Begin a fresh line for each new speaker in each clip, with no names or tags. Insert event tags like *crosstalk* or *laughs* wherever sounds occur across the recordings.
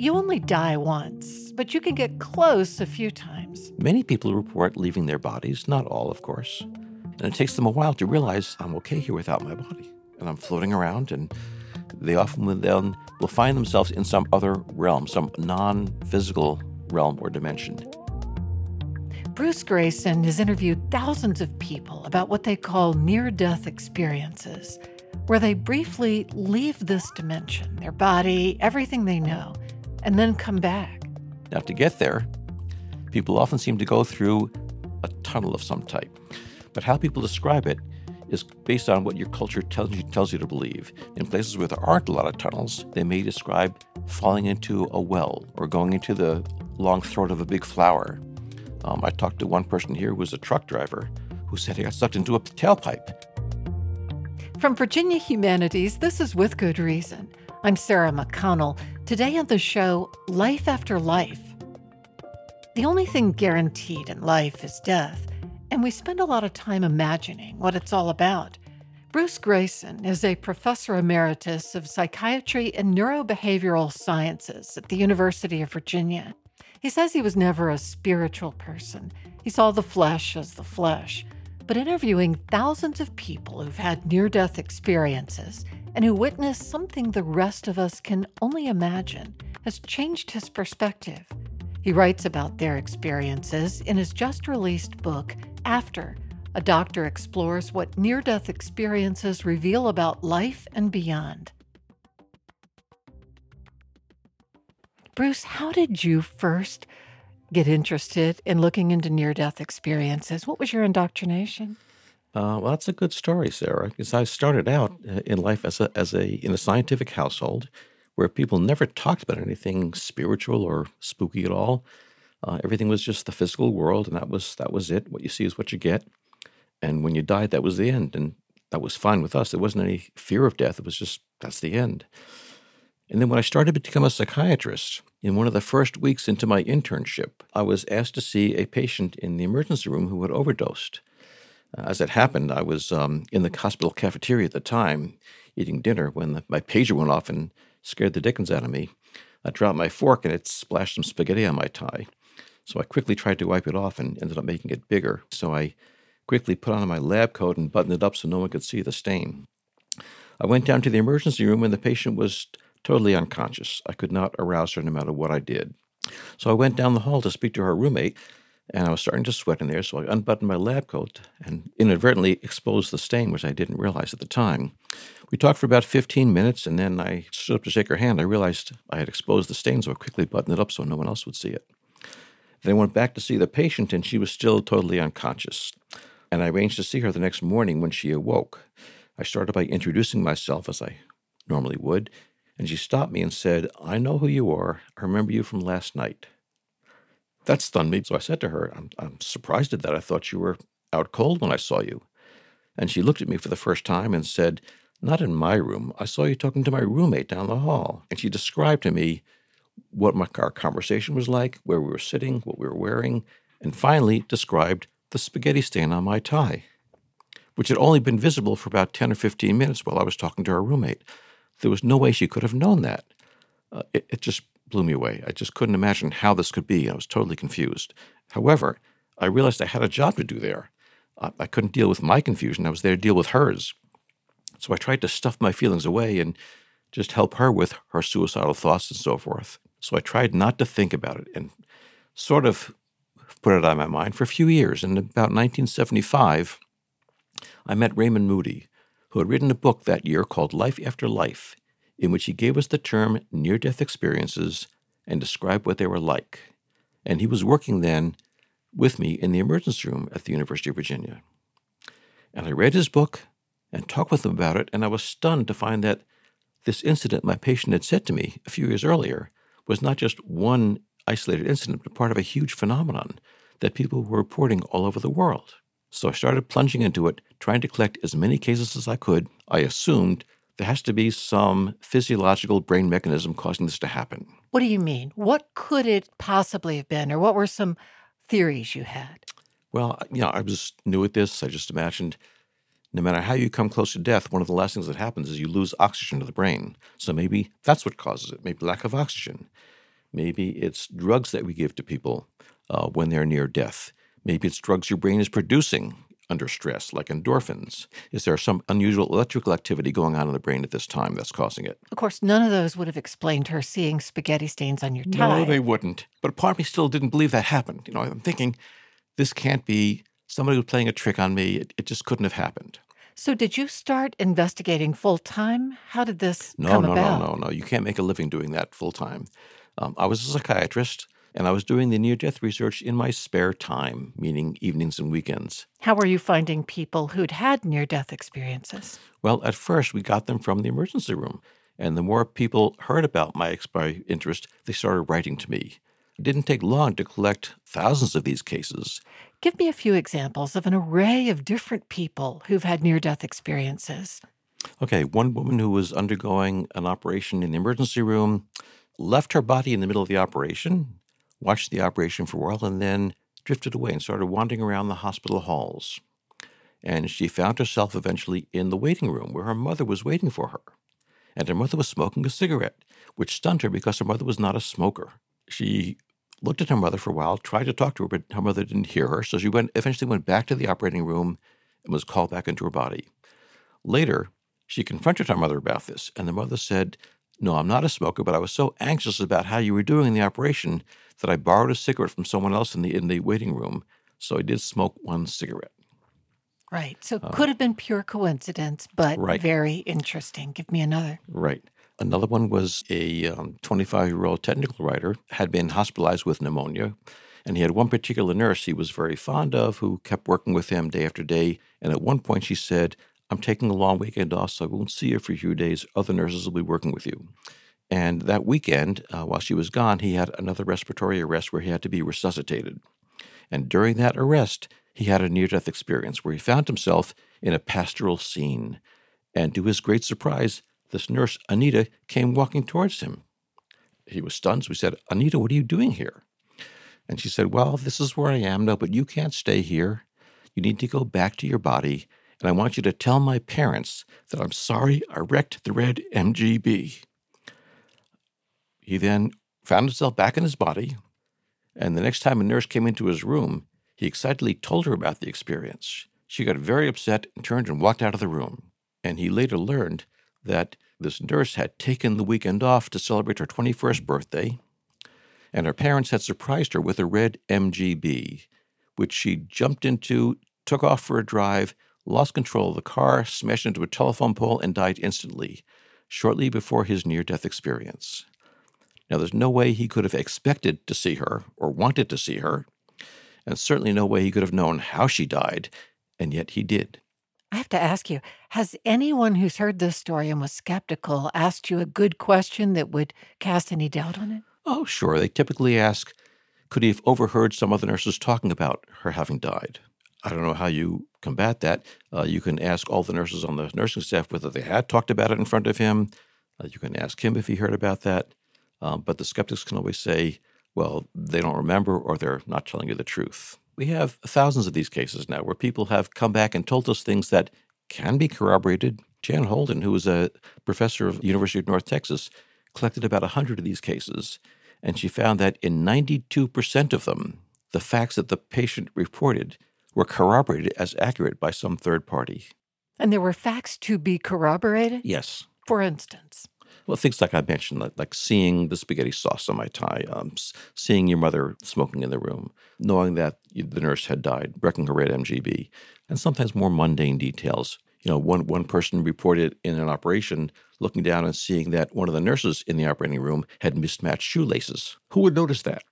You only die once, but you can get close a few times.
Many people report leaving their bodies, not all, of course. And it takes them a while to realize I'm okay here without my body. And I'm floating around, and they often will then will find themselves in some other realm, some non physical realm or dimension.
Bruce Greyson has interviewed thousands of people about what they call near death experiences, where they briefly leave this dimension, their body, everything they know, and then come back.
Now, to get there, people often seem to go through a tunnel of some type. But how people describe it is based on what your culture tells you, tells you to believe. In places where there aren't a lot of tunnels, they may describe falling into a well or going into the long throat of a big flower. Um, I talked to one person here who was a truck driver who said he got sucked into a tailpipe.
From Virginia Humanities, this is With Good Reason. I'm Sarah McConnell. Today on the show, Life After Life. The only thing guaranteed in life is death, and we spend a lot of time imagining what it's all about. Bruce Greyson is a professor emeritus of psychiatry and neurobehavioral sciences at the University of Virginia. He says he was never a spiritual person. He saw the flesh as the flesh. But interviewing thousands of people who've had near death experiences and who witnessed something the rest of us can only imagine has changed his perspective. He writes about their experiences in his just released book, After A Doctor Explores What Near Death Experiences Reveal About Life and Beyond. Bruce, how did you first get interested in looking into near death experiences? What was your indoctrination?
Uh, well, that's a good story, Sarah, because I started out uh, in life as a, as a in a scientific household where people never talked about anything spiritual or spooky at all. Uh, everything was just the physical world, and that was that was it. What you see is what you get, and when you died, that was the end, and that was fine with us. There wasn't any fear of death. It was just that's the end. And then when I started to become a psychiatrist, in one of the first weeks into my internship, I was asked to see a patient in the emergency room who had overdosed. Uh, as it happened, I was um, in the hospital cafeteria at the time eating dinner when the, my pager went off and scared the dickens out of me. I dropped my fork and it splashed some spaghetti on my tie. So I quickly tried to wipe it off and ended up making it bigger. So I quickly put on my lab coat and buttoned it up so no one could see the stain. I went down to the emergency room and the patient was totally unconscious. I could not arouse her no matter what I did. So I went down the hall to speak to her roommate, and I was starting to sweat in there, so I unbuttoned my lab coat and inadvertently exposed the stain, which I didn't realize at the time. We talked for about 15 minutes, and then I stood up to shake her hand. I realized I had exposed the stain, so I quickly buttoned it up so no one else would see it. Then I went back to see the patient, and she was still totally unconscious. And I arranged to see her the next morning when she awoke. I started by introducing myself as I normally would, and she stopped me and said, I know who you are. I remember you from last night. That stunned me. So I said to her, I'm, I'm surprised at that. I thought you were out cold when I saw you. And she looked at me for the first time and said, Not in my room. I saw you talking to my roommate down the hall. And she described to me what my, our conversation was like, where we were sitting, what we were wearing, and finally described the spaghetti stain on my tie, which had only been visible for about 10 or 15 minutes while I was talking to her roommate. There was no way she could have known that. Uh, it, it just blew me away. I just couldn't imagine how this could be. I was totally confused. However, I realized I had a job to do there. Uh, I couldn't deal with my confusion. I was there to deal with hers. So I tried to stuff my feelings away and just help her with her suicidal thoughts and so forth. So I tried not to think about it and sort of put it out of my mind for a few years. In about 1975, I met Raymond Moody, who had written a book that year called Life After Life, in which he gave us the term near death experiences and described what they were like. And he was working then with me in the emergency room at the University of Virginia. And I read his book and talked with him about it, and I was stunned to find that this incident my patient had said to me a few years earlier was not just one isolated incident, but part of a huge phenomenon that people were reporting all over the world. So I started plunging into it, trying to collect as many cases as I could. I assumed there has to be some physiological brain mechanism causing this to happen.
What do you mean? What could it possibly have been, or what were some theories you had?
Well, you know, I was new at this. I just imagined no matter how you come close to death, one of the last things that happens is you lose oxygen to the brain. So maybe that's what causes it, maybe lack of oxygen. Maybe it's drugs that we give to people uh, when they're near death. Maybe it's drugs your brain is producing under stress, like endorphins? Is there some unusual electrical activity going on in the brain at this time that's causing it?
Of course, none of those would have explained her seeing spaghetti stains on your tie.
No, they wouldn't. But part of me still didn't believe that happened. You know, I'm thinking, this can't be somebody was playing a trick on me. It, it just couldn't have happened.
So, did you start investigating full time? How did this
no,
come
no,
about?
No, no, no, no. You can't make a living doing that full time. Um, I was a psychiatrist and I was doing the near death research in my spare time, meaning evenings and weekends.
How were you finding people who'd had near death experiences?
Well, at first, we got them from the emergency room. And the more people heard about my, my interest, they started writing to me. It didn't take long to collect thousands of these cases.
Give me a few examples of an array of different people who've had near death experiences.
Okay, one woman who was undergoing an operation in the emergency room left her body in the middle of the operation watched the operation for a while, and then drifted away and started wandering around the hospital halls. And she found herself eventually in the waiting room where her mother was waiting for her. And her mother was smoking a cigarette, which stunned her because her mother was not a smoker. She looked at her mother for a while, tried to talk to her, but her mother didn't hear her. So she went, eventually went back to the operating room and was called back into her body. Later, she confronted her mother about this, and the mother said, No, I'm not a smoker, but I was so anxious about how you were doing in the operation that I borrowed a cigarette from someone else in the in the waiting room. So I did smoke one cigarette.
Right. So uh, could have been pure coincidence, but right. very interesting. Give me another.
Right. Another one was a 25 um, year old technical writer had been hospitalized with pneumonia. And he had one particular nurse he was very fond of who kept working with him day after day. And at one point she said, I'm taking a long weekend off, so I won't see you for a few days. Other nurses will be working with you. And that weekend, uh, while she was gone, he had another respiratory arrest where he had to be resuscitated. And during that arrest, he had a near death experience where he found himself in a pastoral scene. And to his great surprise, this nurse, Anita, came walking towards him. He was stunned. So we said, Anita, what are you doing here? And she said, Well, this is where I am now, but you can't stay here. You need to go back to your body. And I want you to tell my parents that I'm sorry I wrecked the red MGB. He then found himself back in his body, and the next time a nurse came into his room, he excitedly told her about the experience. She got very upset and turned and walked out of the room. And he later learned that this nurse had taken the weekend off to celebrate her 21st birthday, and her parents had surprised her with a red MGB, which she jumped into, took off for a drive, lost control of the car, smashed into a telephone pole, and died instantly, shortly before his near death experience. Now, there's no way he could have expected to see her or wanted to see her, and certainly no way he could have known how she died, and yet he did.
I have to ask you Has anyone who's heard this story and was skeptical asked you a good question that would cast any doubt on it?
Oh, sure. They typically ask Could he have overheard some other nurses talking about her having died? I don't know how you combat that. Uh, you can ask all the nurses on the nursing staff whether they had talked about it in front of him. Uh, you can ask him if he heard about that. Um, but the skeptics can always say, well, they don't remember or they're not telling you the truth. We have thousands of these cases now where people have come back and told us things that can be corroborated. Jan Holden, who was a professor of the University of North Texas, collected about 100 of these cases, and she found that in 92% of them, the facts that the patient reported were corroborated as accurate by some third party.
And there were facts to be corroborated?
Yes.
For instance?
Well, things like I mentioned, like, like seeing the spaghetti sauce on my tie, um, seeing your mother smoking in the room, knowing that the nurse had died, wrecking her red MGB, and sometimes more mundane details. You know, one, one person reported in an operation looking down and seeing that one of the nurses in the operating room had mismatched shoelaces. Who would notice that?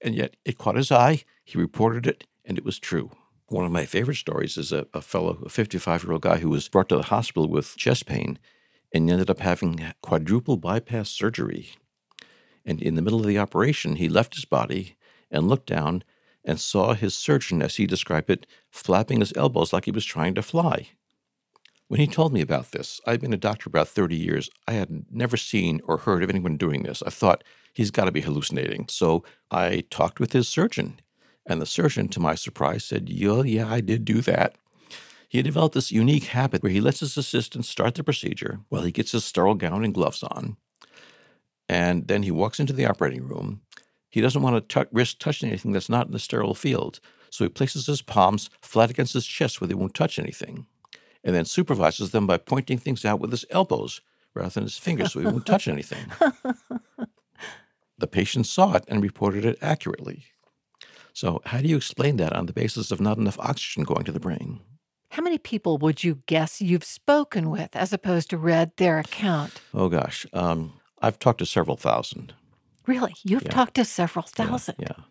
And yet it caught his eye. He reported it, and it was true. One of my favorite stories is a, a fellow, a 55 year old guy who was brought to the hospital with chest pain and ended up having quadruple bypass surgery. And in the middle of the operation, he left his body and looked down and saw his surgeon, as he described it, flapping his elbows like he was trying to fly. When he told me about this, I'd been a doctor about 30 years. I had never seen or heard of anyone doing this. I thought, he's got to be hallucinating. So I talked with his surgeon. And the surgeon, to my surprise, said, Yeah, yeah, I did do that. He had developed this unique habit where he lets his assistant start the procedure while he gets his sterile gown and gloves on. And then he walks into the operating room. He doesn't want to t- risk touching anything that's not in the sterile field. So he places his palms flat against his chest where they won't touch anything, and then supervises them by pointing things out with his elbows rather than his fingers so he won't touch anything. *laughs* The patient saw it and reported it accurately. So, how do you explain that on the basis of not enough oxygen going to the brain?
How many people would you guess you've spoken with as opposed to read their account?
Oh, gosh. Um, I've talked to several thousand.
Really? You've
Yeah.
talked to several thousand.
Yeah.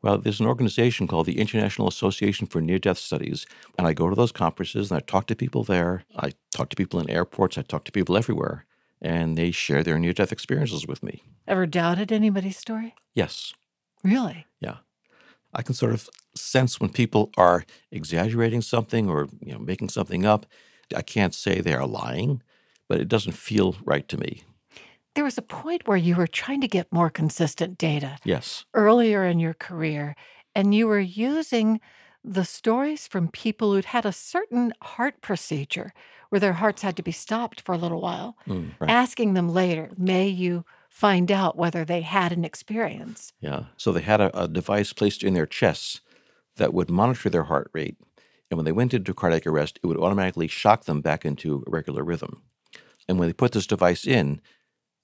Well, there's an organization called the International Association for Near Death Studies. And I go to those conferences and I talk to people there. I talk to people in airports. I talk to people everywhere. And they share their near death experiences with me.
Ever doubted anybody's story?
Yes.
Really?
I can sort of sense when people are exaggerating something or you know making something up. I can't say they are lying, but it doesn't feel right to me.
There was a point where you were trying to get more consistent data
Yes.
earlier in your career, and you were using the stories from people who'd had a certain heart procedure where their hearts had to be stopped for a little while,
Mm, right.
asking them later, may you find out whether they had an experience.
Yeah. So they had a, a device placed in their chests that would monitor their heart rate. And when they went into cardiac arrest, it would automatically shock them back into a regular rhythm. And when they put this device in,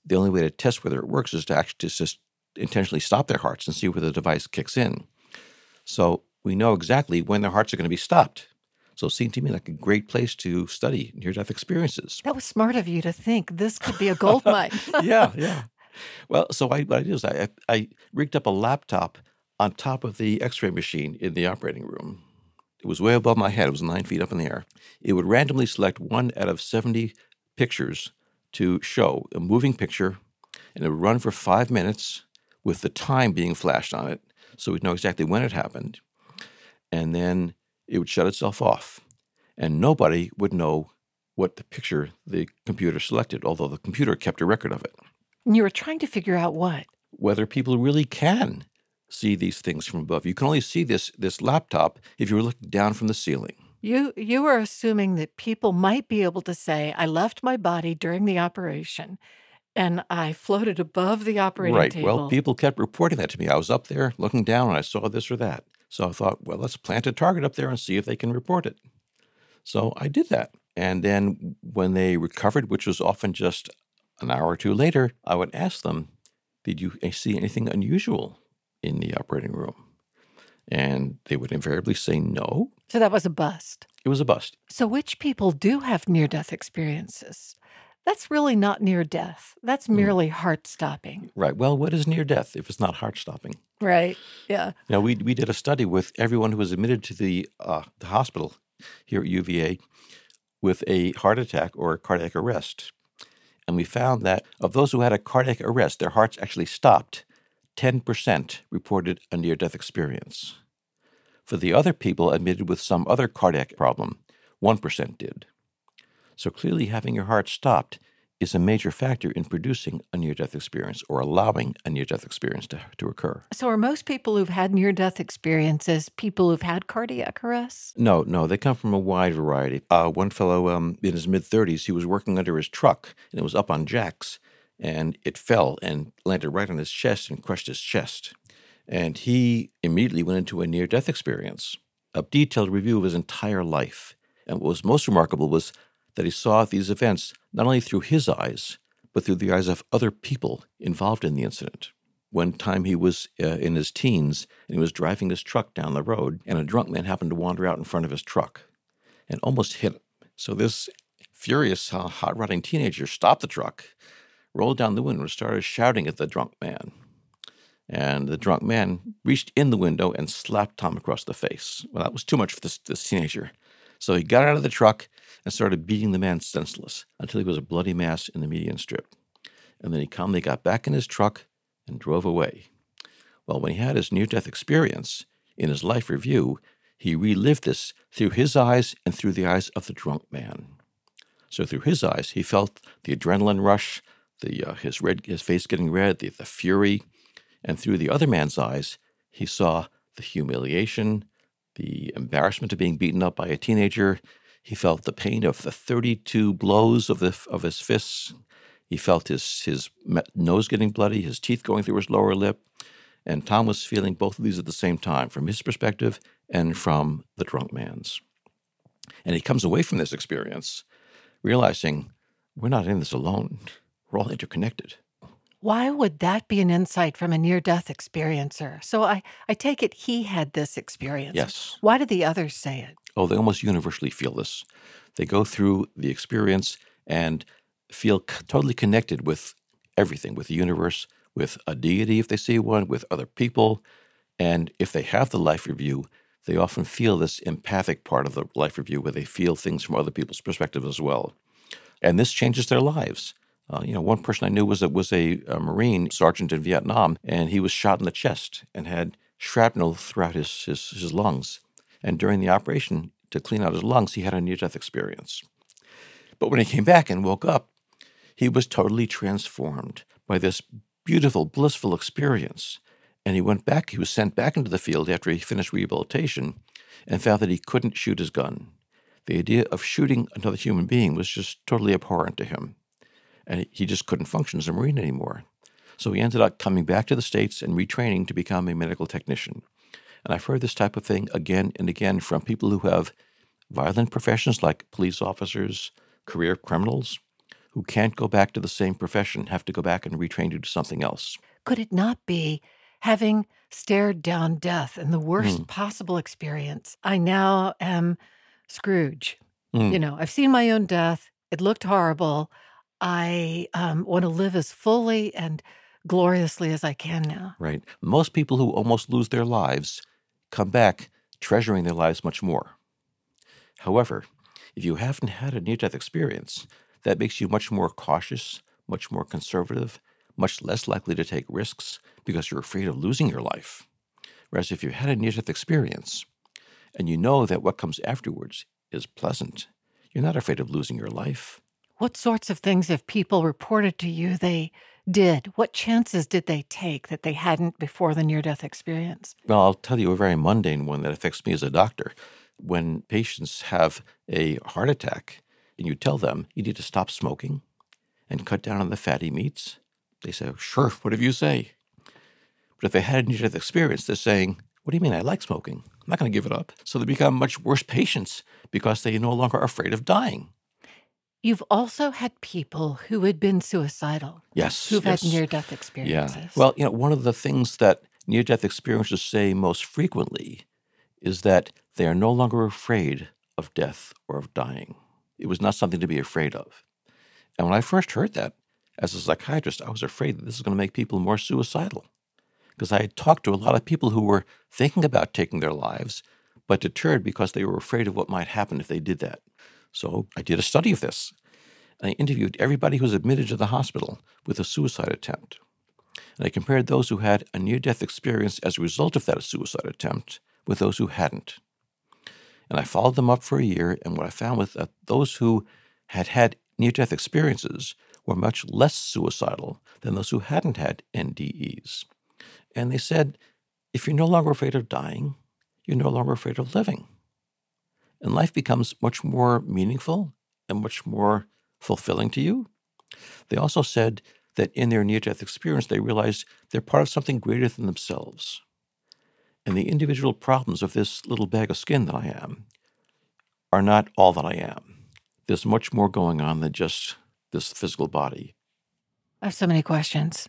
the only way to test whether it works is to actually just intentionally stop their hearts and see where the device kicks in. So we know exactly when their hearts are going to be stopped. So it seemed to me like a great place to study near death experiences.
That was smart of you to think this could be a gold *laughs* mine.
yeah, yeah. Well, so I, what I did is I, I rigged up a laptop on top of the X-ray machine in the operating room. It was way above my head. It was nine feet up in the air. It would randomly select one out of seventy pictures to show a moving picture, and it would run for five minutes with the time being flashed on it, so we'd know exactly when it happened. And then it would shut itself off, and nobody would know what the picture the computer selected, although the computer kept a record of it
And you were trying to figure out what?
whether people really can see these things from above. You can only see this this laptop if you're looking down from the ceiling.
You you were assuming that people might be able to say, I left my body during the operation and I floated above the operating
right.
table.
Well, people kept reporting that to me. I was up there looking down and I saw this or that. So I thought, well, let's plant a target up there and see if they can report it. So I did that. And then when they recovered, which was often just an hour or two later, I would ask them, Did you see anything unusual in the operating room? And they would invariably say no.
so that was a bust.
It was a bust.
So which people do have near death experiences? That's really not near death. That's
Hmm.
merely heart stopping.
Right. Well, what is near death if it's not heart stopping?
Right. Yeah.
Now, we, we did a study with everyone who was admitted to the, uh, the hospital here at UVA with a heart attack or cardiac arrest. And we found that of those who had a cardiac arrest, their hearts actually stopped. 10% reported a near death experience. For the other people admitted with some other cardiac problem, 1% did. So clearly, having your heart stopped is a major factor in producing a near death experience or allowing a near death experience to, to occur.
So are most people who've had near death experiences people who've had cardiac arrests?
No, no, they come from a wide variety. Uh, one fellow um, in his mid 30s, he was working under his truck and it was up on jacks and it fell and landed right on his chest and crushed his chest. And he immediately went into a near death experience, a detailed review of his entire life. And what was most remarkable was that he saw these events not only through his eyes, but through the eyes of other people involved in the incident. One time he was uh, in his teens and he was driving his truck down the road, and a drunk man happened to wander out in front of his truck and almost hit him. So this furious, uh, hot rodding teenager stopped the truck, rolled down the window, and started shouting at the drunk man. And the drunk man reached in the window and slapped Tom across the face. Well, that was too much for this, this teenager. So he got out of the truck and started beating the man senseless until he was a bloody mass in the median strip. And then he calmly got back in his truck and drove away. Well, when he had his near death experience in his life review, he relived this through his eyes and through the eyes of the drunk man. So through his eyes, he felt the adrenaline rush, the uh, his red his face getting red, the, the fury, and through the other man's eyes, he saw the humiliation, the embarrassment of being beaten up by a teenager. He felt the pain of the 32 blows of the of his fists, He felt his, his nose getting bloody, his teeth going through his lower lip. And Tom was feeling both of these at the same time from his perspective and from the drunk man's. And he comes away from this experience realizing we're not in this alone, we're all interconnected.
Why would that be an insight from a near death experiencer? So I, I take it he had this experience.
Yes.
Why did the others say it?
Oh, they almost universally feel this. They go through the experience and feel c- totally connected with everything, with the universe, with a deity if they see one, with other people. And if they have the life review, they often feel this empathic part of the life review where they feel things from other people's perspective as well. And this changes their lives. Uh, you know, one person I knew was a, was a, a, Marine sergeant in Vietnam, and he was shot in the chest and had shrapnel throughout his, his, his lungs. And during the operation to clean out his lungs, he had a near death experience. But when he came back and woke up, he was totally transformed by this beautiful, blissful experience. And he went back, he was sent back into the field after he finished rehabilitation and found that he couldn't shoot his gun. The idea of shooting another human being was just totally abhorrent to him and he just couldn't function as a Marine anymore. So he ended up coming back to the States and retraining to become a medical technician. And I've heard this type of thing again and again from people who have violent professions like police officers, career criminals, who can't go back to the same profession, have to go back and retrain to do something else.
Could it not be having stared down death and the worst mm. possible experience? I now am Scrooge. Mm. You know, I've seen my own death. It looked horrible. I um, want to live as fully and gloriously as I can now.
Right. Most people who almost lose their lives come back treasuring their lives much more. However, if you haven't had a near death experience, that makes you much more cautious, much more conservative, much less likely to take risks because you're afraid of losing your life. Whereas if you had a near death experience and you know that what comes afterwards is pleasant, you're not afraid of losing your life.
What sorts of things have people reported to you they did? What chances did they take that they hadn't before the near death experience?
Well, I'll tell you a very mundane one that affects me as a doctor. When patients have a heart attack and you tell them you need to stop smoking and cut down on the fatty meats, they say, Sure, whatever you say. But if they had a near death experience, they're saying, What do you mean? I like smoking. I'm not going to give it up. So they become much worse patients because they no longer are afraid of dying.
You've also had people who had been suicidal.
Yes.
Who've
yes.
had near death experiences.
Yeah. Well, you know, one of the things that near death experiencers say most frequently is that they are no longer afraid of death or of dying. It was not something to be afraid of. And when I first heard that, as a psychiatrist, I was afraid that this is going to make people more suicidal. Because I had talked to a lot of people who were thinking about taking their lives, but deterred because they were afraid of what might happen if they did that. So I did a study of this. I interviewed everybody who was admitted to the hospital with a suicide attempt. And I compared those who had a near death experience as a result of that suicide attempt with those who hadn't. And I followed them up for a year, and what I found was that those who had had near death experiences were much less suicidal than those who hadn't had NDEs. And they said, if you're no longer afraid of dying, you're no longer afraid of living and life becomes much more meaningful and much more fulfilling to you. They also said that in their near death experience, they realized they're part of something greater than themselves. And the individual problems of this little bag of skin that I am are not all that I am. There's much more going on than just this physical body.
I have so many questions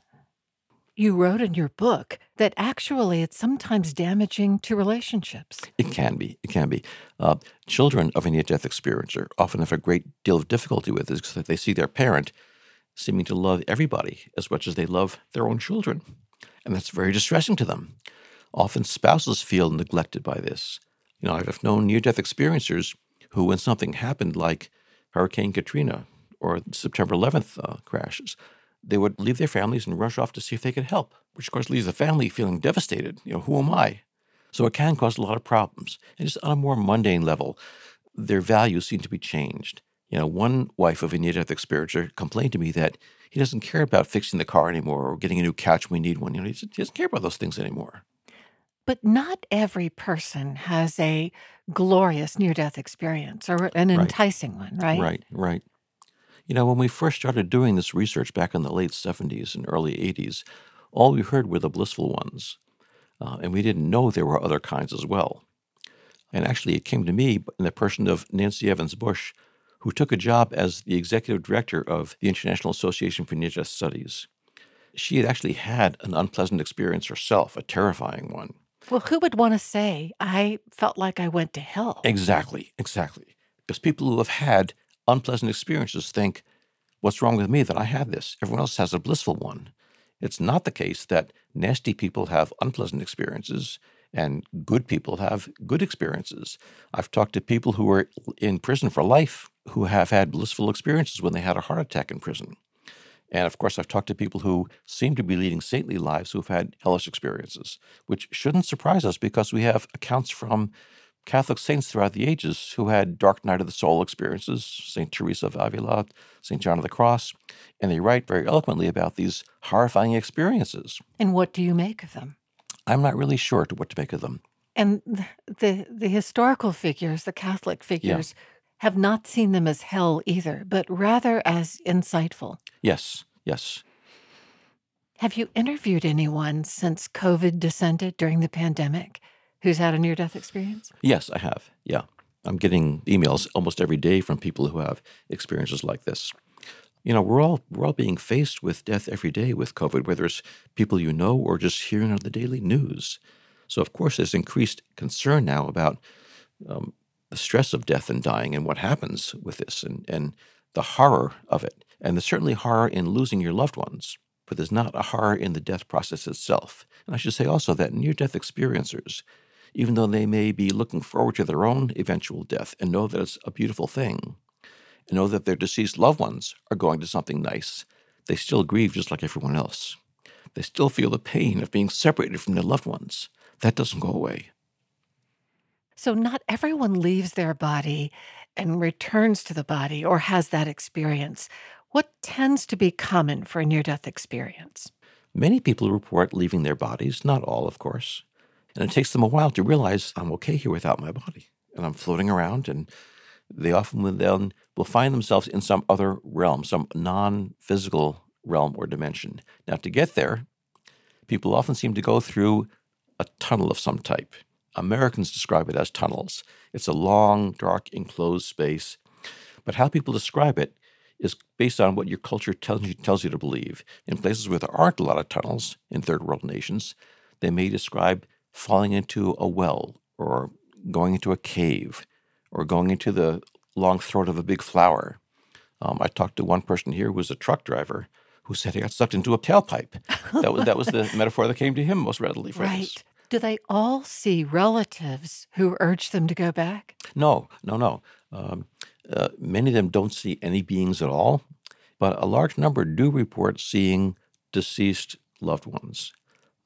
you wrote in your book that actually it's sometimes damaging to relationships.
It can be. It can be. Uh, children of a near death experiencer often have a great deal of difficulty with this because they see their parent seeming to love everybody as much as they love their own children. And that's very distressing to them. Often spouses feel neglected by this. You know, I've known near death experiencers who, when something happened like Hurricane Katrina or September 11th uh, crashes, they would leave their families and rush off to see if they could help, which of course leaves the family feeling devastated. You know, who am I? So it can cause a lot of problems. And just on a more mundane level, their values seem to be changed. You know, one wife of a near death experiencer complained to me that he doesn't care about fixing the car anymore or getting a new couch when we need one. You know, he doesn't care about those things anymore.
But not every person has a glorious near death experience or an enticing right. one, right?
Right, right. You know, when we first started doing this research back in the late 70s and early 80s, all we heard were the blissful ones. Uh, and we didn't know there were other kinds as well. And actually, it came to me in the person of Nancy Evans Bush, who took a job as the executive director of the International Association for Near Death Studies. She had actually had an unpleasant experience herself, a terrifying one.
Well, who would want to say, I felt like I went to hell?
Exactly, exactly. Because people who have had unpleasant experiences think, what's wrong with me that I had this? Everyone else has a blissful one. It's not the case that nasty people have unpleasant experiences and good people have good experiences. I've talked to people who were in prison for life who have had blissful experiences when they had a heart attack in prison. And of course, I've talked to people who seem to be leading saintly lives who have had hellish experiences, which shouldn't surprise us because we have accounts from Catholic saints throughout the ages who had dark night of the soul experiences, St. Teresa of Avila, St. John of the Cross, and they write very eloquently about these horrifying experiences.
And what do you make of them?
I'm not really sure to what to make of them.
And the the historical figures, the Catholic figures, yeah. have not seen them as hell either, but rather as insightful.
Yes, yes.
Have you interviewed anyone since COVID descended during the pandemic who's had a near death experience?
Yes, I have. Yeah. I'm getting emails almost every day from people who have experiences like this. You know, we're all we're all being faced with death every day with COVID, whether it's people you know or just hearing on the daily news. So, of course, there's increased concern now about um, the stress of death and dying and what happens with this and, and the horror of it. And there's certainly horror in losing your loved ones, but there's not a horror in the death process itself. And I should say also that near death experiencers even though they may be looking forward to their own eventual death and know that it's a beautiful thing, and know that their deceased loved ones are going to something nice, they still grieve just like everyone else. They still feel the pain of being separated from their loved ones. That doesn't go away.
So, not everyone leaves their body and returns to the body or has that experience. What tends to be common for a near death experience?
Many people report leaving their bodies, not all, of course. And it takes them a while to realize I'm okay here without my body. And I'm floating around, and they often will then will find themselves in some other realm, some non physical realm or dimension. Now, to get there, people often seem to go through a tunnel of some type. Americans describe it as tunnels. It's a long, dark, enclosed space. But how people describe it is based on what your culture tells you, tells you to believe. In places where there aren't a lot of tunnels in third world nations, they may describe falling into a well or going into a cave or going into the long throat of a big flower. Um, I talked to one person here who was a truck driver who said he got sucked into a tailpipe. That was that was the *laughs* metaphor that came to him most readily for
right.
this.
Do they all see relatives who urge them to go back?
No, no, no. Um, uh, many of them don't see any beings at all, but a large number do report seeing deceased loved ones.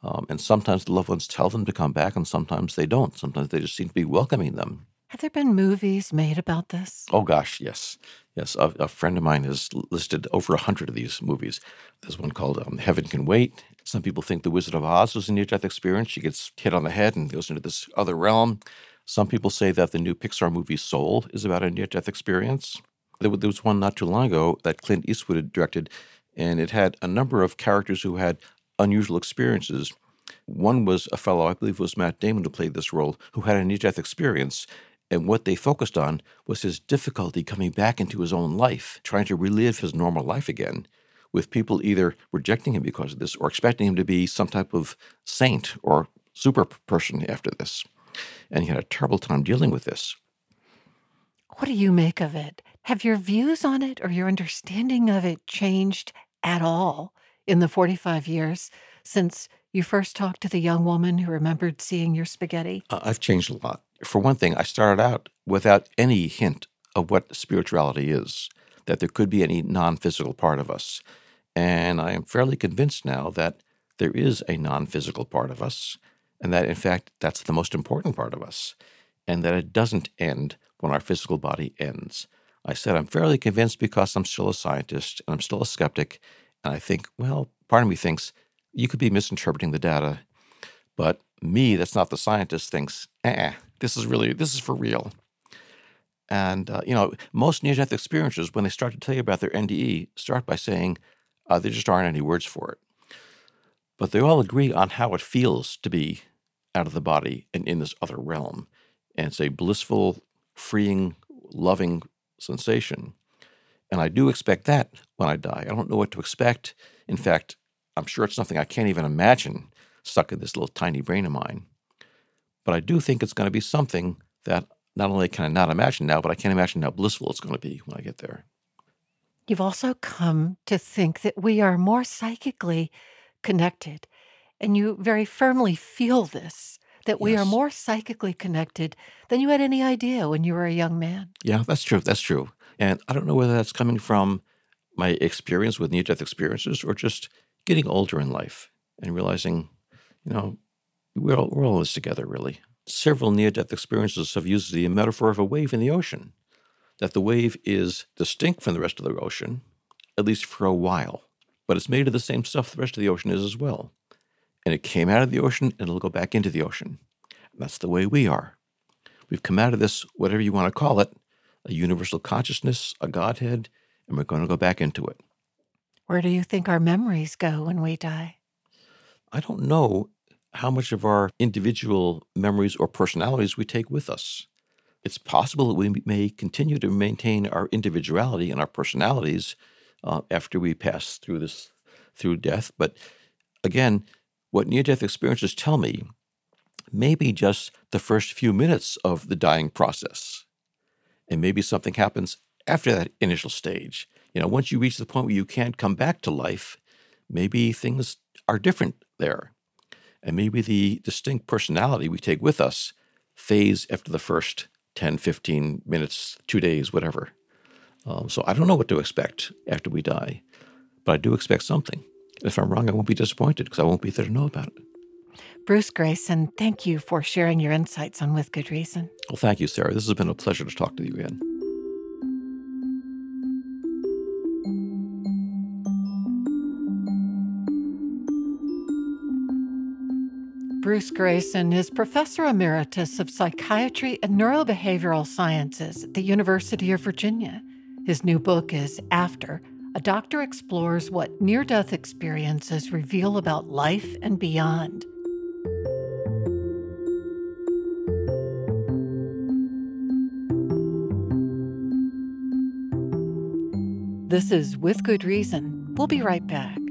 Um, and sometimes the loved ones tell them to come back, and sometimes they don't. Sometimes they just seem to be welcoming them.
Have there been movies made about this?
Oh, gosh, yes. Yes. A, a friend of mine has listed over a hundred of these movies. There's one called um, Heaven Can Wait. Some people think The Wizard of Oz was a near death experience. She gets hit on the head and goes into this other realm. Some people say that the new Pixar movie Soul is about a near death experience. There was one not too long ago that Clint Eastwood had directed, and it had a number of characters who had unusual experiences. One was a fellow, I believe it was Matt Damon, who played this role, who had a near death experience. And what they focused on was his difficulty coming back into his own life, trying to relive his normal life again, with people either rejecting him because of this or expecting him to be some type of saint or super person after this. And he had a terrible time dealing with this.
What do you make of it? Have your views on it or your understanding of it changed at all in the 45 years since you first talked to the young woman who remembered seeing your spaghetti?
Uh, I've changed a lot. For one thing, I started out without any hint of what spirituality is, that there could be any non physical part of us. And I am fairly convinced now that there is a non physical part of us, and that in fact, that's the most important part of us, and that it doesn't end when our physical body ends. I said I'm fairly convinced because I'm still a scientist and I'm still a skeptic, and I think, well, part of me thinks you could be misinterpreting the data, but me, that's not the scientist, thinks, eh, this is really, this is for real. And, uh, you know, most near death experiences, when they start to tell you about their NDE, start by saying uh, there just aren't any words for it. But they all agree on how it feels to be out of the body and in this other realm. And it's a blissful, freeing, loving sensation. And I do expect that when I die. I don't know what to expect. In fact, I'm sure it's something I can't even imagine stuck in this little tiny brain of mine. But I do think it's going to be something that not only can I not imagine now, but I can't imagine how blissful it's going to be when I get there.
You've also come to think that we are more psychically connected, and you very firmly feel this that we are more psychically connected than you had any idea when you were a young man.
Yeah, that's true. That's true. And I don't know whether that's coming from my experience with near death experiences or just getting older in life and realizing, you know, we're all, we're all this together, really. Several near death experiences have used the metaphor of a wave in the ocean that the wave is distinct from the rest of the ocean, at least for a while, but it's made of the same stuff the rest of the ocean is as well. And it came out of the ocean and it'll go back into the ocean. And that's the way we are. We've come out of this, whatever you want to call it, a universal consciousness, a Godhead, and we're going to go back into it.
Where do you think our memories go when we die?
I don't know how much of our individual memories or personalities we take with us it's possible that we may continue to maintain our individuality and our personalities uh, after we pass through this through death. But again, what near-death experiences tell me maybe just the first few minutes of the dying process, and maybe something happens after that initial stage. You know, once you reach the point where you can't come back to life, maybe things are different there. And maybe the distinct personality we take with us fades after the first 10, 15 minutes, two days, whatever. Um, so I don't know what to expect after we die, but I do expect something. If I'm wrong, I won't be disappointed because I won't be there to know about it.
Bruce Greyson, thank you for sharing your insights on With Good Reason.
Well, thank you, Sarah. This has been a pleasure to talk to you again.
Bruce Greyson is Professor Emeritus of Psychiatry and Neurobehavioral Sciences at the University of Virginia. His new book is After A Doctor Explores What Near Death Experiences Reveal About Life and Beyond. This is With Good Reason. We'll be right back.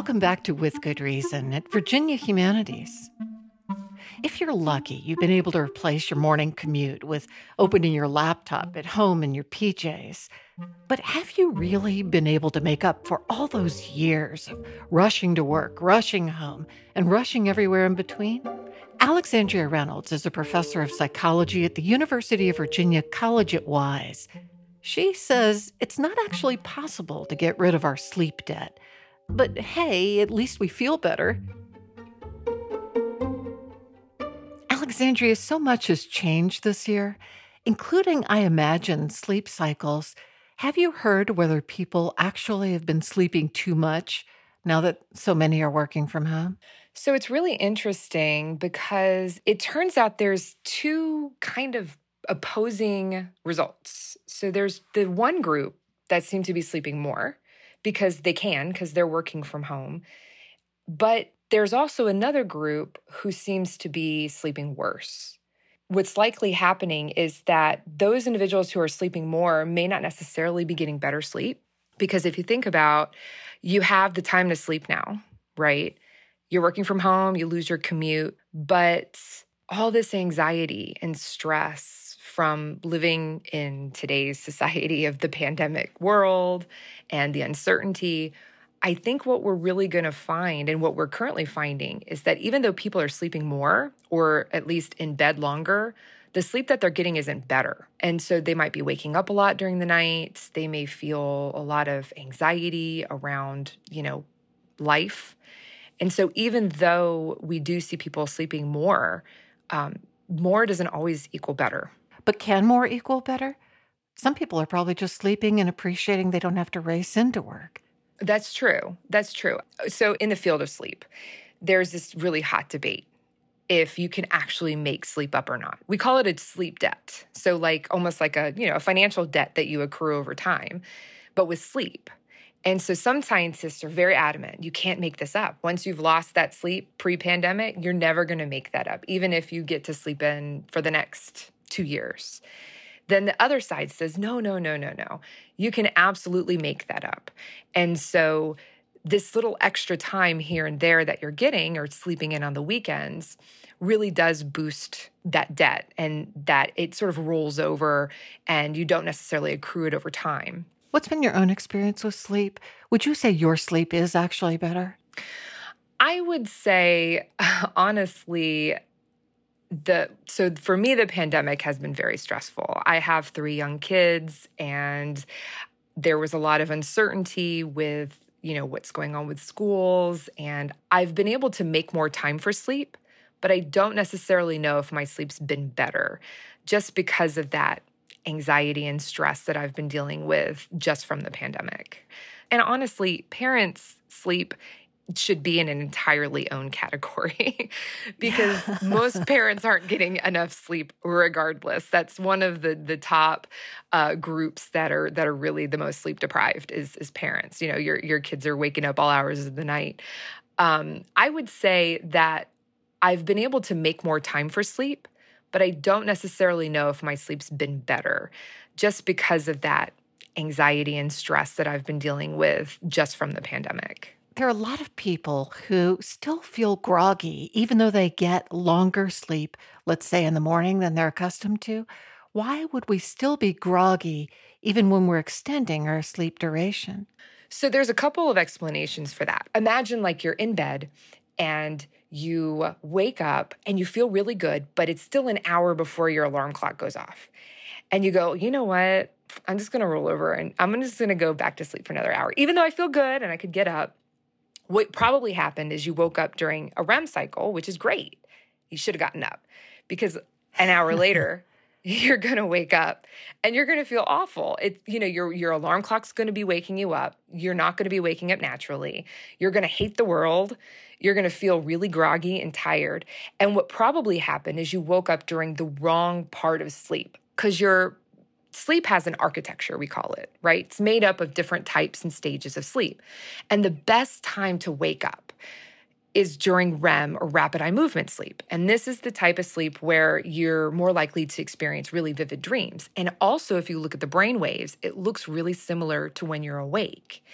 Welcome back to With Good Reason at Virginia Humanities. If you're lucky, you've been able to replace your morning commute with opening your laptop at home in your PJs. But have you really been able to make up for all those years of rushing to work, rushing home, and rushing everywhere in between? Alexandria Reynolds is a professor of psychology at the University of Virginia College at Wise. She says it's not actually possible to get rid of our sleep debt but hey, at least we feel better. Alexandria, so much has changed this year, including, I imagine, sleep cycles. Have you heard whether people actually have been sleeping too much now that so many are working from home?
So it's really interesting because it turns out there's two kind of opposing results. So there's the one group that seem to be sleeping more, because they can, because they're working from home. But there's also another group who seems to be sleeping worse. What's likely happening is that those individuals who are sleeping more may not necessarily be getting better sleep. Because if you think about, you have the time to sleep now, right? You're working from home, you lose your commute, but all this anxiety and stress from living in today's society of the pandemic world and the uncertainty. I think what we're really going to find and what we're currently finding is that even though people are sleeping more or at least in bed longer, the sleep that they're getting isn't better. And so they might be waking up a lot during the night. They may feel a lot of anxiety around, you know, life. And so even though we do see people sleeping more, um, more doesn't always equal better.
But can more equal better? Some people are probably just sleeping and appreciating they don't have to race into work.
That's true. That's true. So, in the field of sleep, there's this really hot debate if you can actually make sleep up or not. We call it a sleep debt. So, like almost like a, you know, a financial debt that you accrue over time, but with sleep. And so some scientists are very adamant you can't make this up. Once you've lost that sleep pre pandemic, you're never going to make that up, even if you get to sleep in for the next two years. Then the other side says, no, no, no, no, no. You can absolutely make that up. And so this little extra time here and there that you're getting or sleeping in on the weekends really does boost that debt and that it sort of rolls over and you don't necessarily accrue it over time.
What's been your own experience with sleep? Would you say your sleep is actually better?
I would say, *laughs* honestly, the so for me the pandemic has been very stressful. I have 3 young kids and there was a lot of uncertainty with, you know, what's going on with schools and I've been able to make more time for sleep, but I don't necessarily know if my sleep's been better just because of that anxiety and stress that I've been dealing with just from the pandemic. And honestly, parents' sleep should be in an entirely own category *laughs* because *laughs* most parents aren't getting enough sleep regardless. That's one of the the top uh, groups that are that are really the most sleep deprived is is parents. You know your your kids are waking up all hours of the night. Um, i would say that i've been able to make more time for sleep but I don't necessarily know if my sleep's been better just because of that anxiety and stress that I've been dealing with just from the pandemic.
There are a lot of people who still feel groggy, even though they get longer sleep, let's say in the morning, than they're accustomed to. Why would we still be groggy even when we're extending our sleep duration?
So, there's a couple of explanations for that. Imagine like you're in bed and you wake up and you feel really good, but it's still an hour before your alarm clock goes off. And you go, you know what? I'm just going to roll over and I'm just going to go back to sleep for another hour, even though I feel good and I could get up. What probably happened is you woke up during a REM cycle, which is great. You should have gotten up because an hour *laughs* later, you're going to wake up and you're going to feel awful. It you know your your alarm clock's going to be waking you up. You're not going to be waking up naturally. You're going to hate the world. You're going to feel really groggy and tired. And what probably happened is you woke up during the wrong part of sleep cuz your sleep has an architecture, we call it, right? It's made up of different types and stages of sleep. And the best time to wake up is during REM or rapid eye movement sleep. And this is the type of sleep where you're more likely to experience really vivid dreams. And also, if you look at the brain waves, it looks really similar to when you're awake.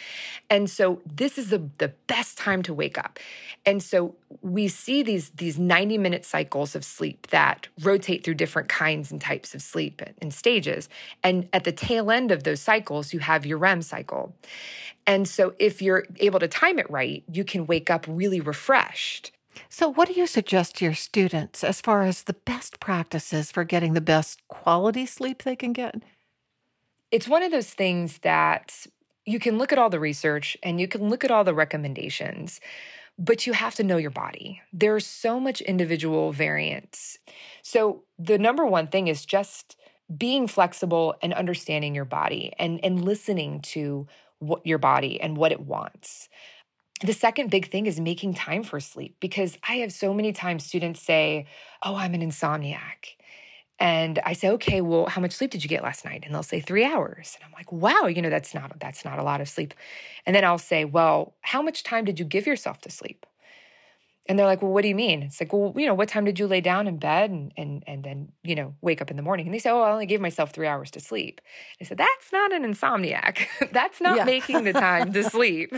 And so this is the, the best time to wake up. And so we see these, these 90 minute cycles of sleep that rotate through different kinds and types of sleep and stages. And at the tail end of those cycles, you have your REM cycle. And so if you're able to time it right, you can wake up really refreshed.
So, what do you suggest to your students as far as the best practices for getting the best quality sleep they can get?
It's one of those things that you can look at all the research and you can look at all the recommendations, but you have to know your body. There's so much individual variance. So, the number one thing is just being flexible and understanding your body and, and listening to what your body and what it wants. The second big thing is making time for sleep because I have so many times students say, Oh, I'm an insomniac. And I say, okay, well, how much sleep did you get last night? And they'll say three hours. And I'm like, wow, you know, that's not that's not a lot of sleep. And then I'll say, well, how much time did you give yourself to sleep? And they're like, well, what do you mean? It's like, well, you know, what time did you lay down in bed and and and then, you know, wake up in the morning? And they say, oh, I only gave myself three hours to sleep. I said, that's not an insomniac. *laughs* that's not yeah. making the time to *laughs* sleep.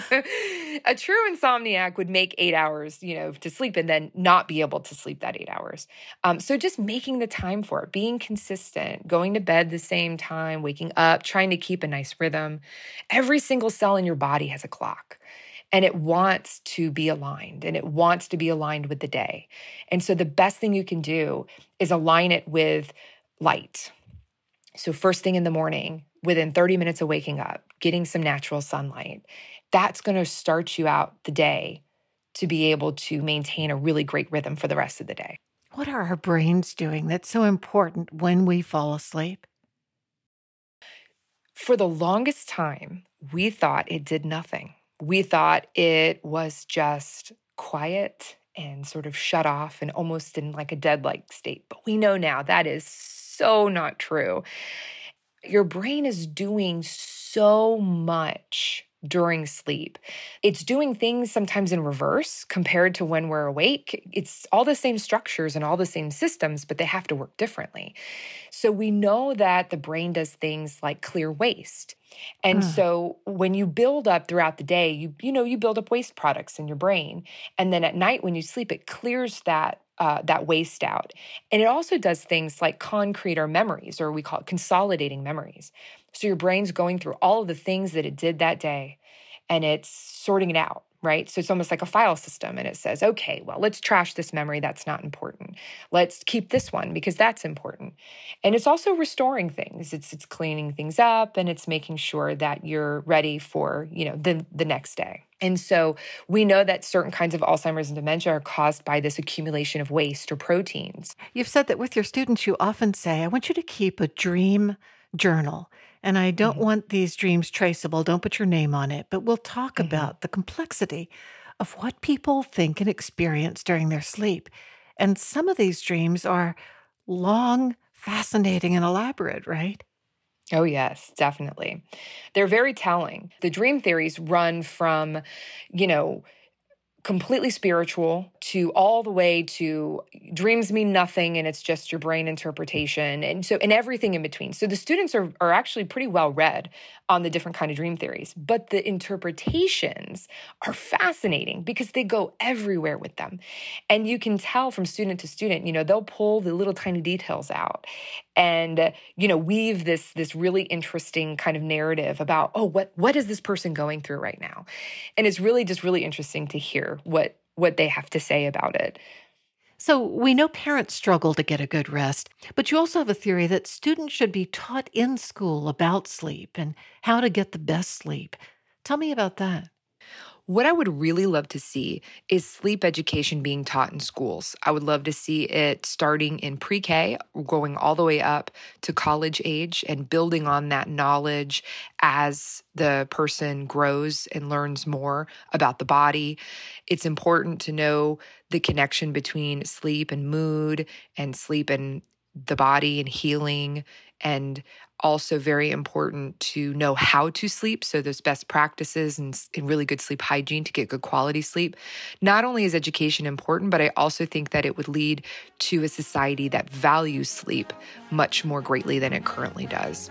a true insomniac would make eight hours, you know, to sleep and then not be able to sleep that eight hours. Um, so just making the time for it, being consistent, going to bed the same time, waking up, trying to keep a nice rhythm. Every single cell in your body has a clock and it wants to be aligned and it wants to be aligned with the day. And so the best thing you can do is align it with light. So, first thing in the morning, within 30 minutes of waking up, getting some natural sunlight, that's going to start you out the day to be able to maintain a really great rhythm for the rest of the day.
What are our brains doing that's so important when we fall asleep?
For the longest time, we thought it did nothing. We thought it was just quiet and sort of shut off and almost in like a dead like state. But we know now that is so not true. Your brain is doing so much during sleep. It's doing things sometimes in reverse compared to when we're awake. It's all the same structures and all the same systems, but they have to work differently. So we know that the brain does things like clear waste. And mm. so when you build up throughout the day, you you know, you build up waste products in your brain. And then at night when you sleep, it clears that uh, that waste out. And it also does things like concrete our memories, or we call it consolidating memories. So your brain's going through all of the things that it did that day and it's sorting it out, right? So it's almost like a file system and it says, okay, well, let's trash this memory. That's not important. Let's keep this one because that's important. And it's also restoring things. It's it's cleaning things up and it's making sure that you're ready for, you know, the the next day. And so we know that certain kinds of Alzheimer's and dementia are caused by this accumulation of waste or proteins.
You've said that with your students, you often say, I want you to keep a dream journal. And I don't mm-hmm. want these dreams traceable. Don't put your name on it. But we'll talk mm-hmm. about the complexity of what people think and experience during their sleep. And some of these dreams are long, fascinating, and elaborate, right?
Oh, yes, definitely. They're very telling. The dream theories run from, you know, completely spiritual to all the way to dreams mean nothing and it's just your brain interpretation and so and everything in between. So the students are, are actually pretty well read on the different kind of dream theories but the interpretations are fascinating because they go everywhere with them. And you can tell from student to student you know they'll pull the little tiny details out and uh, you know weave this this really interesting kind of narrative about oh what what is this person going through right now and it's really just really interesting to hear what what they have to say about it
so, we know parents struggle to get a good rest, but you also have a theory that students should be taught in school about sleep and how to get the best sleep. Tell me about that.
What I would really love to see is sleep education being taught in schools. I would love to see it starting in pre K, going all the way up to college age, and building on that knowledge as the person grows and learns more about the body. It's important to know the connection between sleep and mood, and sleep and the body and healing and also very important to know how to sleep. So there's best practices and, and, really good sleep hygiene to get good quality sleep. Not only is education important, but I also think that it would lead to a society that values sleep much more greatly than it currently does.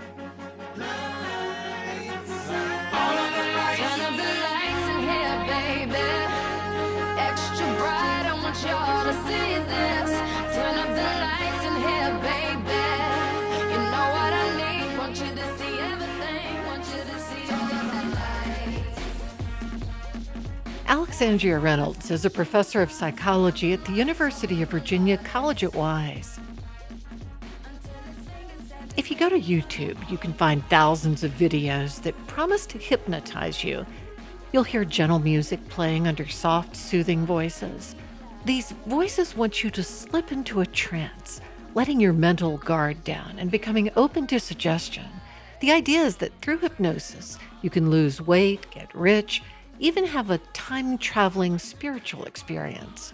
Alexandria Reynolds is a professor of psychology at the University of Virginia College at Wise. If you go to YouTube, you can find thousands of videos that promise to hypnotize you. You'll hear gentle music playing under soft, soothing voices. These voices want you to slip into a trance, letting your mental guard down and becoming open to suggestion. The idea is that through hypnosis, you can lose weight, get rich, even have a time traveling spiritual experience.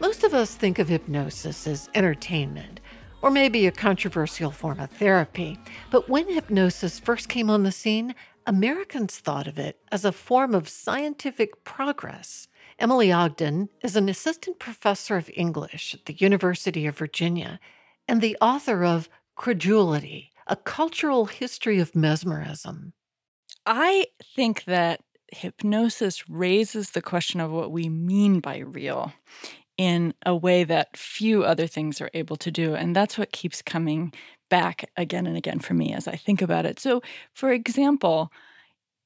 Most of us think of hypnosis as entertainment, or maybe a controversial form of therapy, but when hypnosis first came on the scene, Americans thought of it as a form of scientific progress. Emily Ogden is an assistant professor of English at the University of Virginia and the author of Credulity, a cultural history of mesmerism.
I think that hypnosis raises the question of what we mean by real in a way that few other things are able to do. And that's what keeps coming back again and again for me as I think about it. So, for example,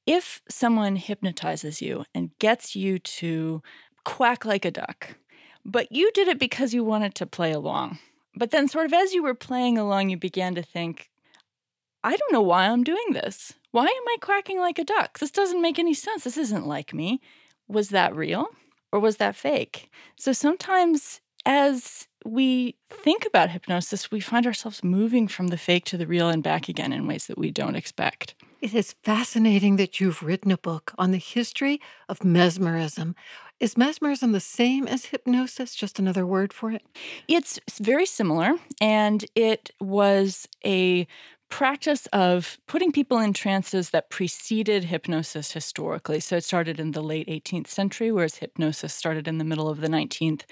if someone hypnotizes you and gets you to quack like a duck, but you did it because you wanted to play along, but then, sort of as you were playing along, you began to think, I don't know why I'm doing this. Why am I quacking like a duck? This doesn't make any sense. This isn't like me. Was that real or was that fake? So sometimes, as we think about hypnosis, we find ourselves moving from the fake to the real and back again in ways that we don't expect.
It is fascinating that you've written a book on the history of mesmerism. Is mesmerism the same as hypnosis, just another word for it?
It's very similar, and it was a practice of putting people in trances that preceded hypnosis historically. So it started in the late 18th century, whereas hypnosis started in the middle of the 19th.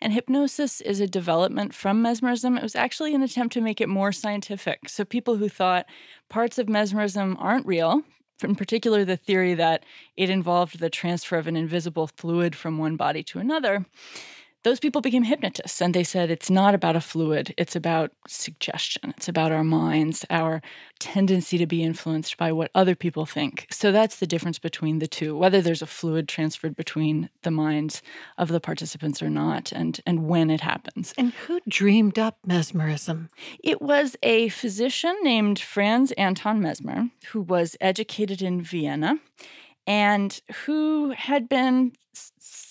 And hypnosis is a development from mesmerism. It was actually an attempt to make it more scientific. So people who thought parts of mesmerism aren't real, in particular the theory that it involved the transfer of an invisible fluid from one body to another, those people became hypnotists and they said it's not about a fluid, it's about suggestion. It's about our minds, our tendency to be influenced by what other people think. So that's the difference between the two, whether there's a fluid transferred between the minds of the participants or not, and, and when it happens.
And who dreamed up mesmerism?
It was a physician named Franz Anton Mesmer, who was educated in Vienna and who had been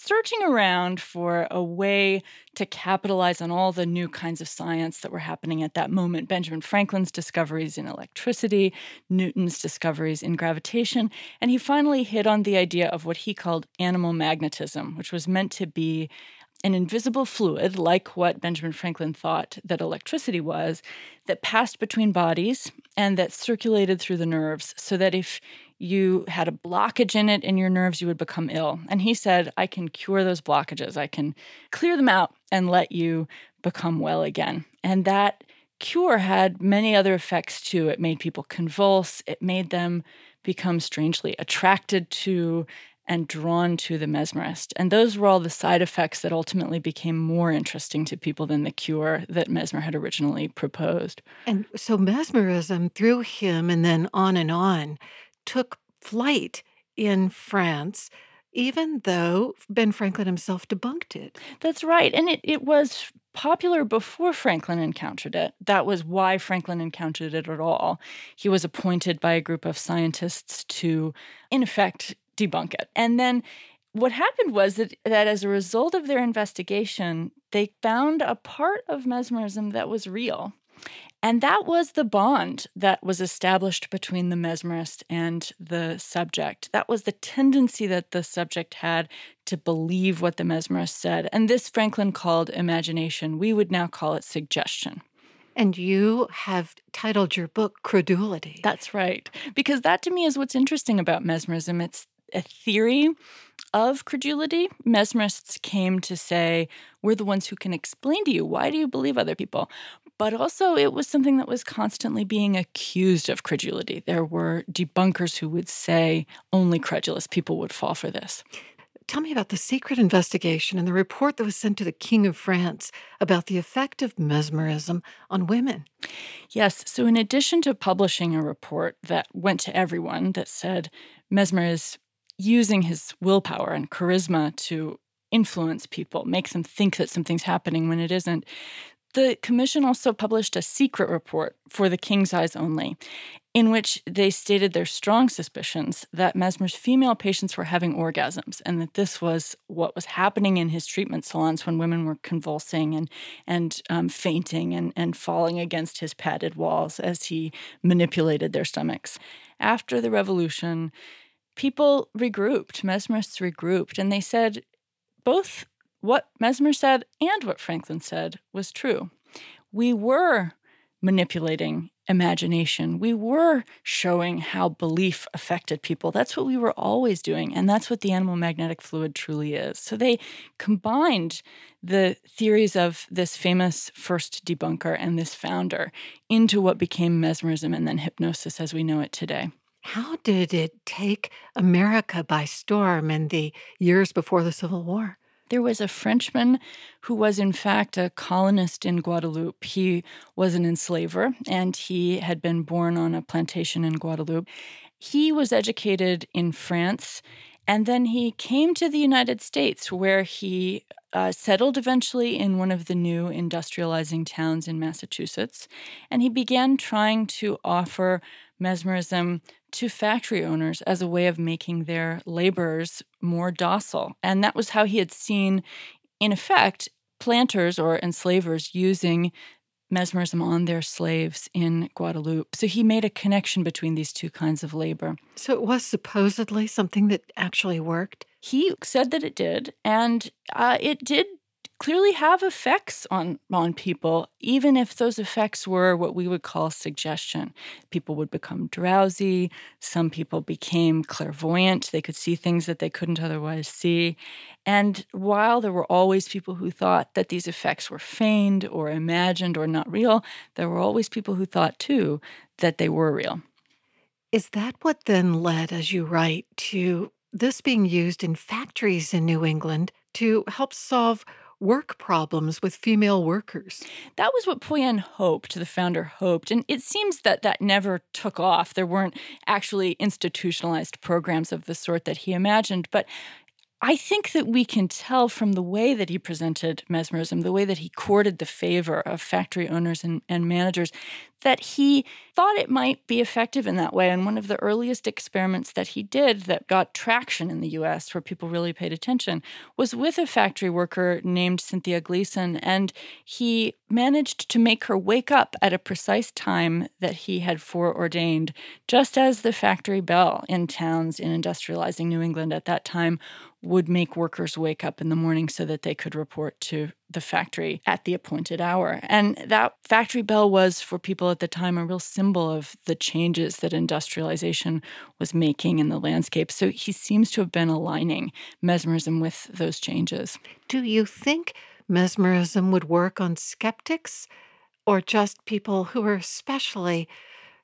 searching around for a way to capitalize on all the new kinds of science that were happening at that moment. Benjamin Franklin's discoveries in electricity, Newton's discoveries in gravitation, and he finally hit on the idea of what he called animal magnetism, which was meant to be an invisible fluid, like what Benjamin Franklin thought that electricity was, that passed between bodies and that circulated through the nerves so that if you had a blockage in it in your nerves, you would become ill. And he said, I can cure those blockages. I can clear them out and let you become well again. And that cure had many other effects too. It made people convulse, it made them become strangely attracted to and drawn to the mesmerist. And those were all the side effects that ultimately became more interesting to people than the cure that Mesmer had originally proposed.
And so mesmerism through him and then on and on took flight in France, even though Ben Franklin himself debunked it.
That's right. And it, it was popular before Franklin encountered it. That was why Franklin encountered it at all. He was appointed by a group of scientists to, in effect, debunk it. And then what happened was that, that as a result of their investigation, they found a part of mesmerism that was real. And that was the bond that was established between the mesmerist and the subject. That was the tendency that the subject had to believe what the mesmerist said. And this Franklin called imagination. We would now call it suggestion.
And you have titled your book Credulity.
That's right. Because that to me is what's interesting about mesmerism. It's a theory of credulity. Mesmerists came to say, We're the ones who can explain to you why do you believe other people? But also, it was something that was constantly being accused of credulity. There were debunkers who would say only credulous people would fall for this.
Tell me about the secret investigation and the report that was sent to the King of France about the effect of mesmerism on women.
Yes. So, in addition to publishing a report that went to everyone that said Mesmer is using his willpower and charisma to influence people, make them think that something's happening when it isn't, the commission also published a secret report for the king's eyes only, in which they stated their strong suspicions that Mesmer's female patients were having orgasms and that this was what was happening in his treatment salons when women were convulsing and, and um, fainting and, and falling against his padded walls as he manipulated their stomachs. After the revolution, people regrouped, Mesmerists regrouped, and they said both what Mesmer said and what Franklin said was true. We were manipulating imagination. We were showing how belief affected people. That's what we were always doing. And that's what the animal magnetic fluid truly is. So they combined the theories of this famous first debunker and this founder into what became mesmerism and then hypnosis as we know it today.
How did it take America by storm in the years before the Civil War?
There was a Frenchman who was, in fact, a colonist in Guadeloupe. He was an enslaver and he had been born on a plantation in Guadeloupe. He was educated in France and then he came to the United States where he uh, settled eventually in one of the new industrializing towns in Massachusetts. And he began trying to offer mesmerism to factory owners as a way of making their laborers more docile. And that was how he had seen, in effect, planters or enslavers using mesmerism on their slaves in Guadeloupe. So he made a connection between these two kinds of labor.
So it was supposedly something that actually worked?
He said that it did, and uh, it did clearly have effects on on people even if those effects were what we would call suggestion. People would become drowsy. Some people became clairvoyant. They could see things that they couldn't otherwise see. And while there were always people who thought that these effects were feigned or imagined or not real there were always people who thought too that they were real.
Is that what then led as you write to this being used in factories in New England to help solve work problems with female workers.
That was what Poyen hoped, the founder hoped. And it seems that that never took off. There weren't actually institutionalized programs of the sort that he imagined. But I think that we can tell from the way that he presented mesmerism, the way that he courted the favor of factory owners and, and managers, that he thought it might be effective in that way. And one of the earliest experiments that he did that got traction in the US, where people really paid attention, was with a factory worker named Cynthia Gleason. And he managed to make her wake up at a precise time that he had foreordained, just as the factory bell in towns in industrializing New England at that time would make workers wake up in the morning so that they could report to the factory at the appointed hour. And that factory bell was, for people at the time, a real symbol of the changes that industrialization was making in the landscape. So he seems to have been aligning mesmerism with those changes.
Do you think mesmerism would work on skeptics or just people who are especially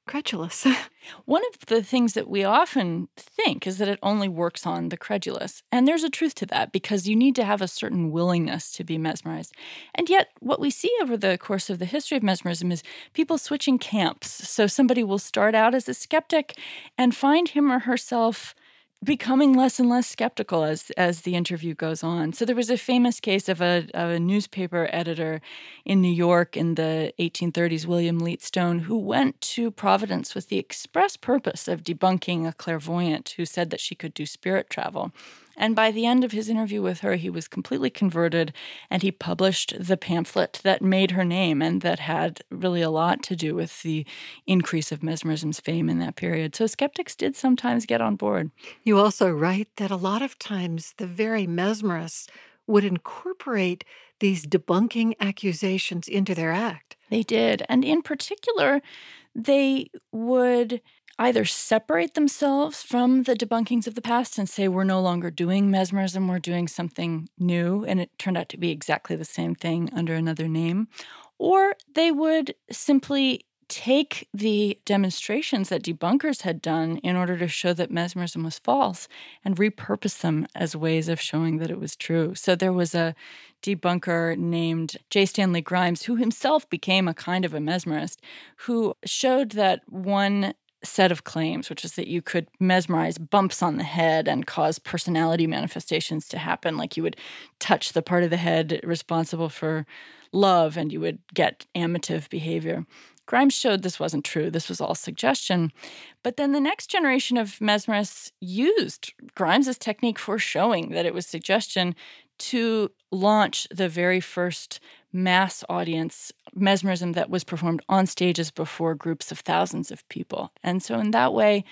credulous. *laughs*
One of the things that we often think is that it only works on the credulous. And there's a truth to that because you need to have a certain willingness to be mesmerized. And yet, what we see over the course of the history of mesmerism is people switching camps. So somebody will start out as a skeptic and find him or herself becoming less and less skeptical as as the interview goes on. So there was a famous case of a, of a newspaper editor in New York in the 1830s, William Leete Stone, who went to Providence with the express purpose of debunking a clairvoyant who said that she could do spirit travel. And by the end of his interview with her, he was completely converted and he published the pamphlet that made her name and that had really a lot to do with the increase of mesmerism's fame in that period. So skeptics did sometimes get on board.
You also write that a lot of times the very mesmerists would incorporate these debunking accusations into their act.
They did. And in particular, they would either separate themselves from the debunkings of the past and say we're no longer doing mesmerism, we're doing something new, and it turned out to be exactly the same thing under another name, or they would simply take the demonstrations that debunkers had done in order to show that mesmerism was false and repurpose them as ways of showing that it was true. So there was a debunker named J. Stanley Grimes, who himself became a kind of a mesmerist, who showed that one set of claims, which is that you could mesmerize bumps on the head and cause personality manifestations to happen. Like you would touch the part of the head responsible for love and you would get amative behavior. Grimes showed this wasn't true. This was all suggestion. But then the next generation of mesmerists used Grimes's technique for showing that it was suggestion to launch the very first mass audience mesmerism that was performed on stages before groups of thousands of people. And so, in that way,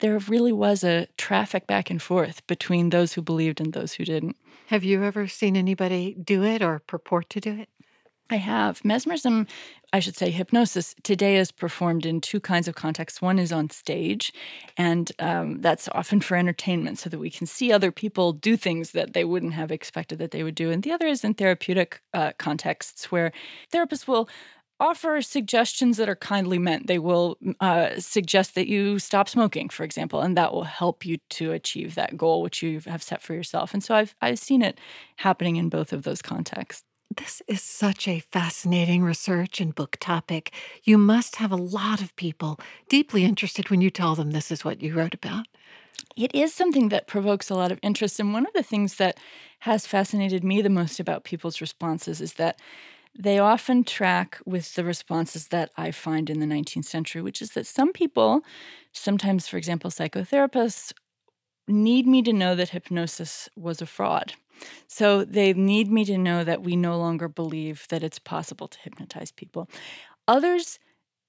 there really was a traffic back and forth between those who believed and those who didn't.
Have you ever seen anybody do it or purport to do it?
I have. Mesmerism, I should say, hypnosis today is performed in two kinds of contexts. One is on stage, and um, that's often for entertainment so that we can see other people do things that they wouldn't have expected that they would do. And the other is in therapeutic uh, contexts where therapists will offer suggestions that are kindly meant. They will uh, suggest that you stop smoking, for example, and that will help you to achieve that goal which you have set for yourself. And so I've I've seen it happening in both of those contexts.
This is such a fascinating research and book topic. You must have a lot of people deeply interested when you tell them this is what you wrote about.
It is something that provokes a lot of interest. And one of the things that has fascinated me the most about people's responses is that they often track with the responses that I find in the 19th century, which is that some people, sometimes, for example, psychotherapists, need me to know that hypnosis was a fraud So they need me to know that we no longer believe that it's possible to hypnotize people. Others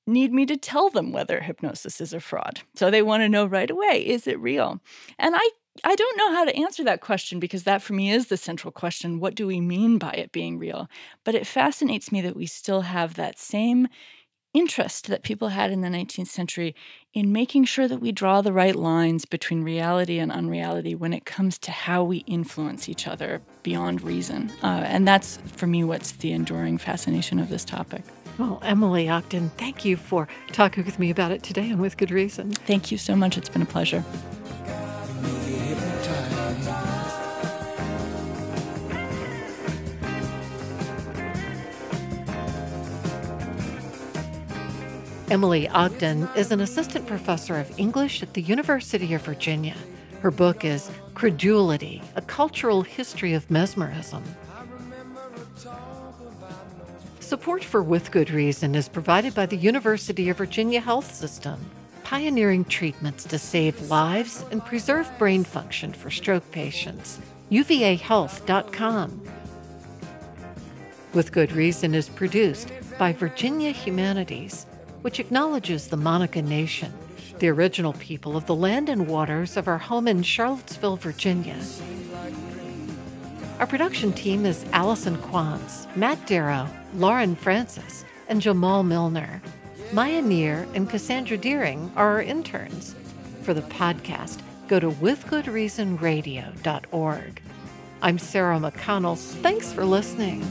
need me to tell them whether hypnosis is a fraud. So they want to know right away is it real? And I I don't know how to answer that question because that for me is the central question. What do we mean by it being real? But it fascinates me that we still have that same interest that people had in the 19th century in making sure that we draw the right lines between reality and unreality when it comes to how we influence each other beyond reason. Uh, and that's, for me, what's the enduring fascination of this topic.
Well, Emily Ogden, thank you for talking with me about it today and with good reason.
Thank you so much. It's been a pleasure.
Emily Ogden is an assistant professor of English at the University of Virginia. Her book is Credulity A Cultural History of Mesmerism. Support for With Good Reason is provided by the University of Virginia Health System, pioneering treatments to save lives and preserve brain function for stroke patients. UVAHealth.com. With Good Reason is produced by Virginia Humanities which acknowledges the Monacan Nation, the original people of the land and waters of our home in Charlottesville, Virginia. Our production team is Allison Quantz, Matt Darrow, Lauren Francis, and Jamal Milner. Maya Neer and Cassandra Deering are our interns. For the podcast, go to withgoodreasonradio.org. I'm Sarah McConnell. Thanks for listening.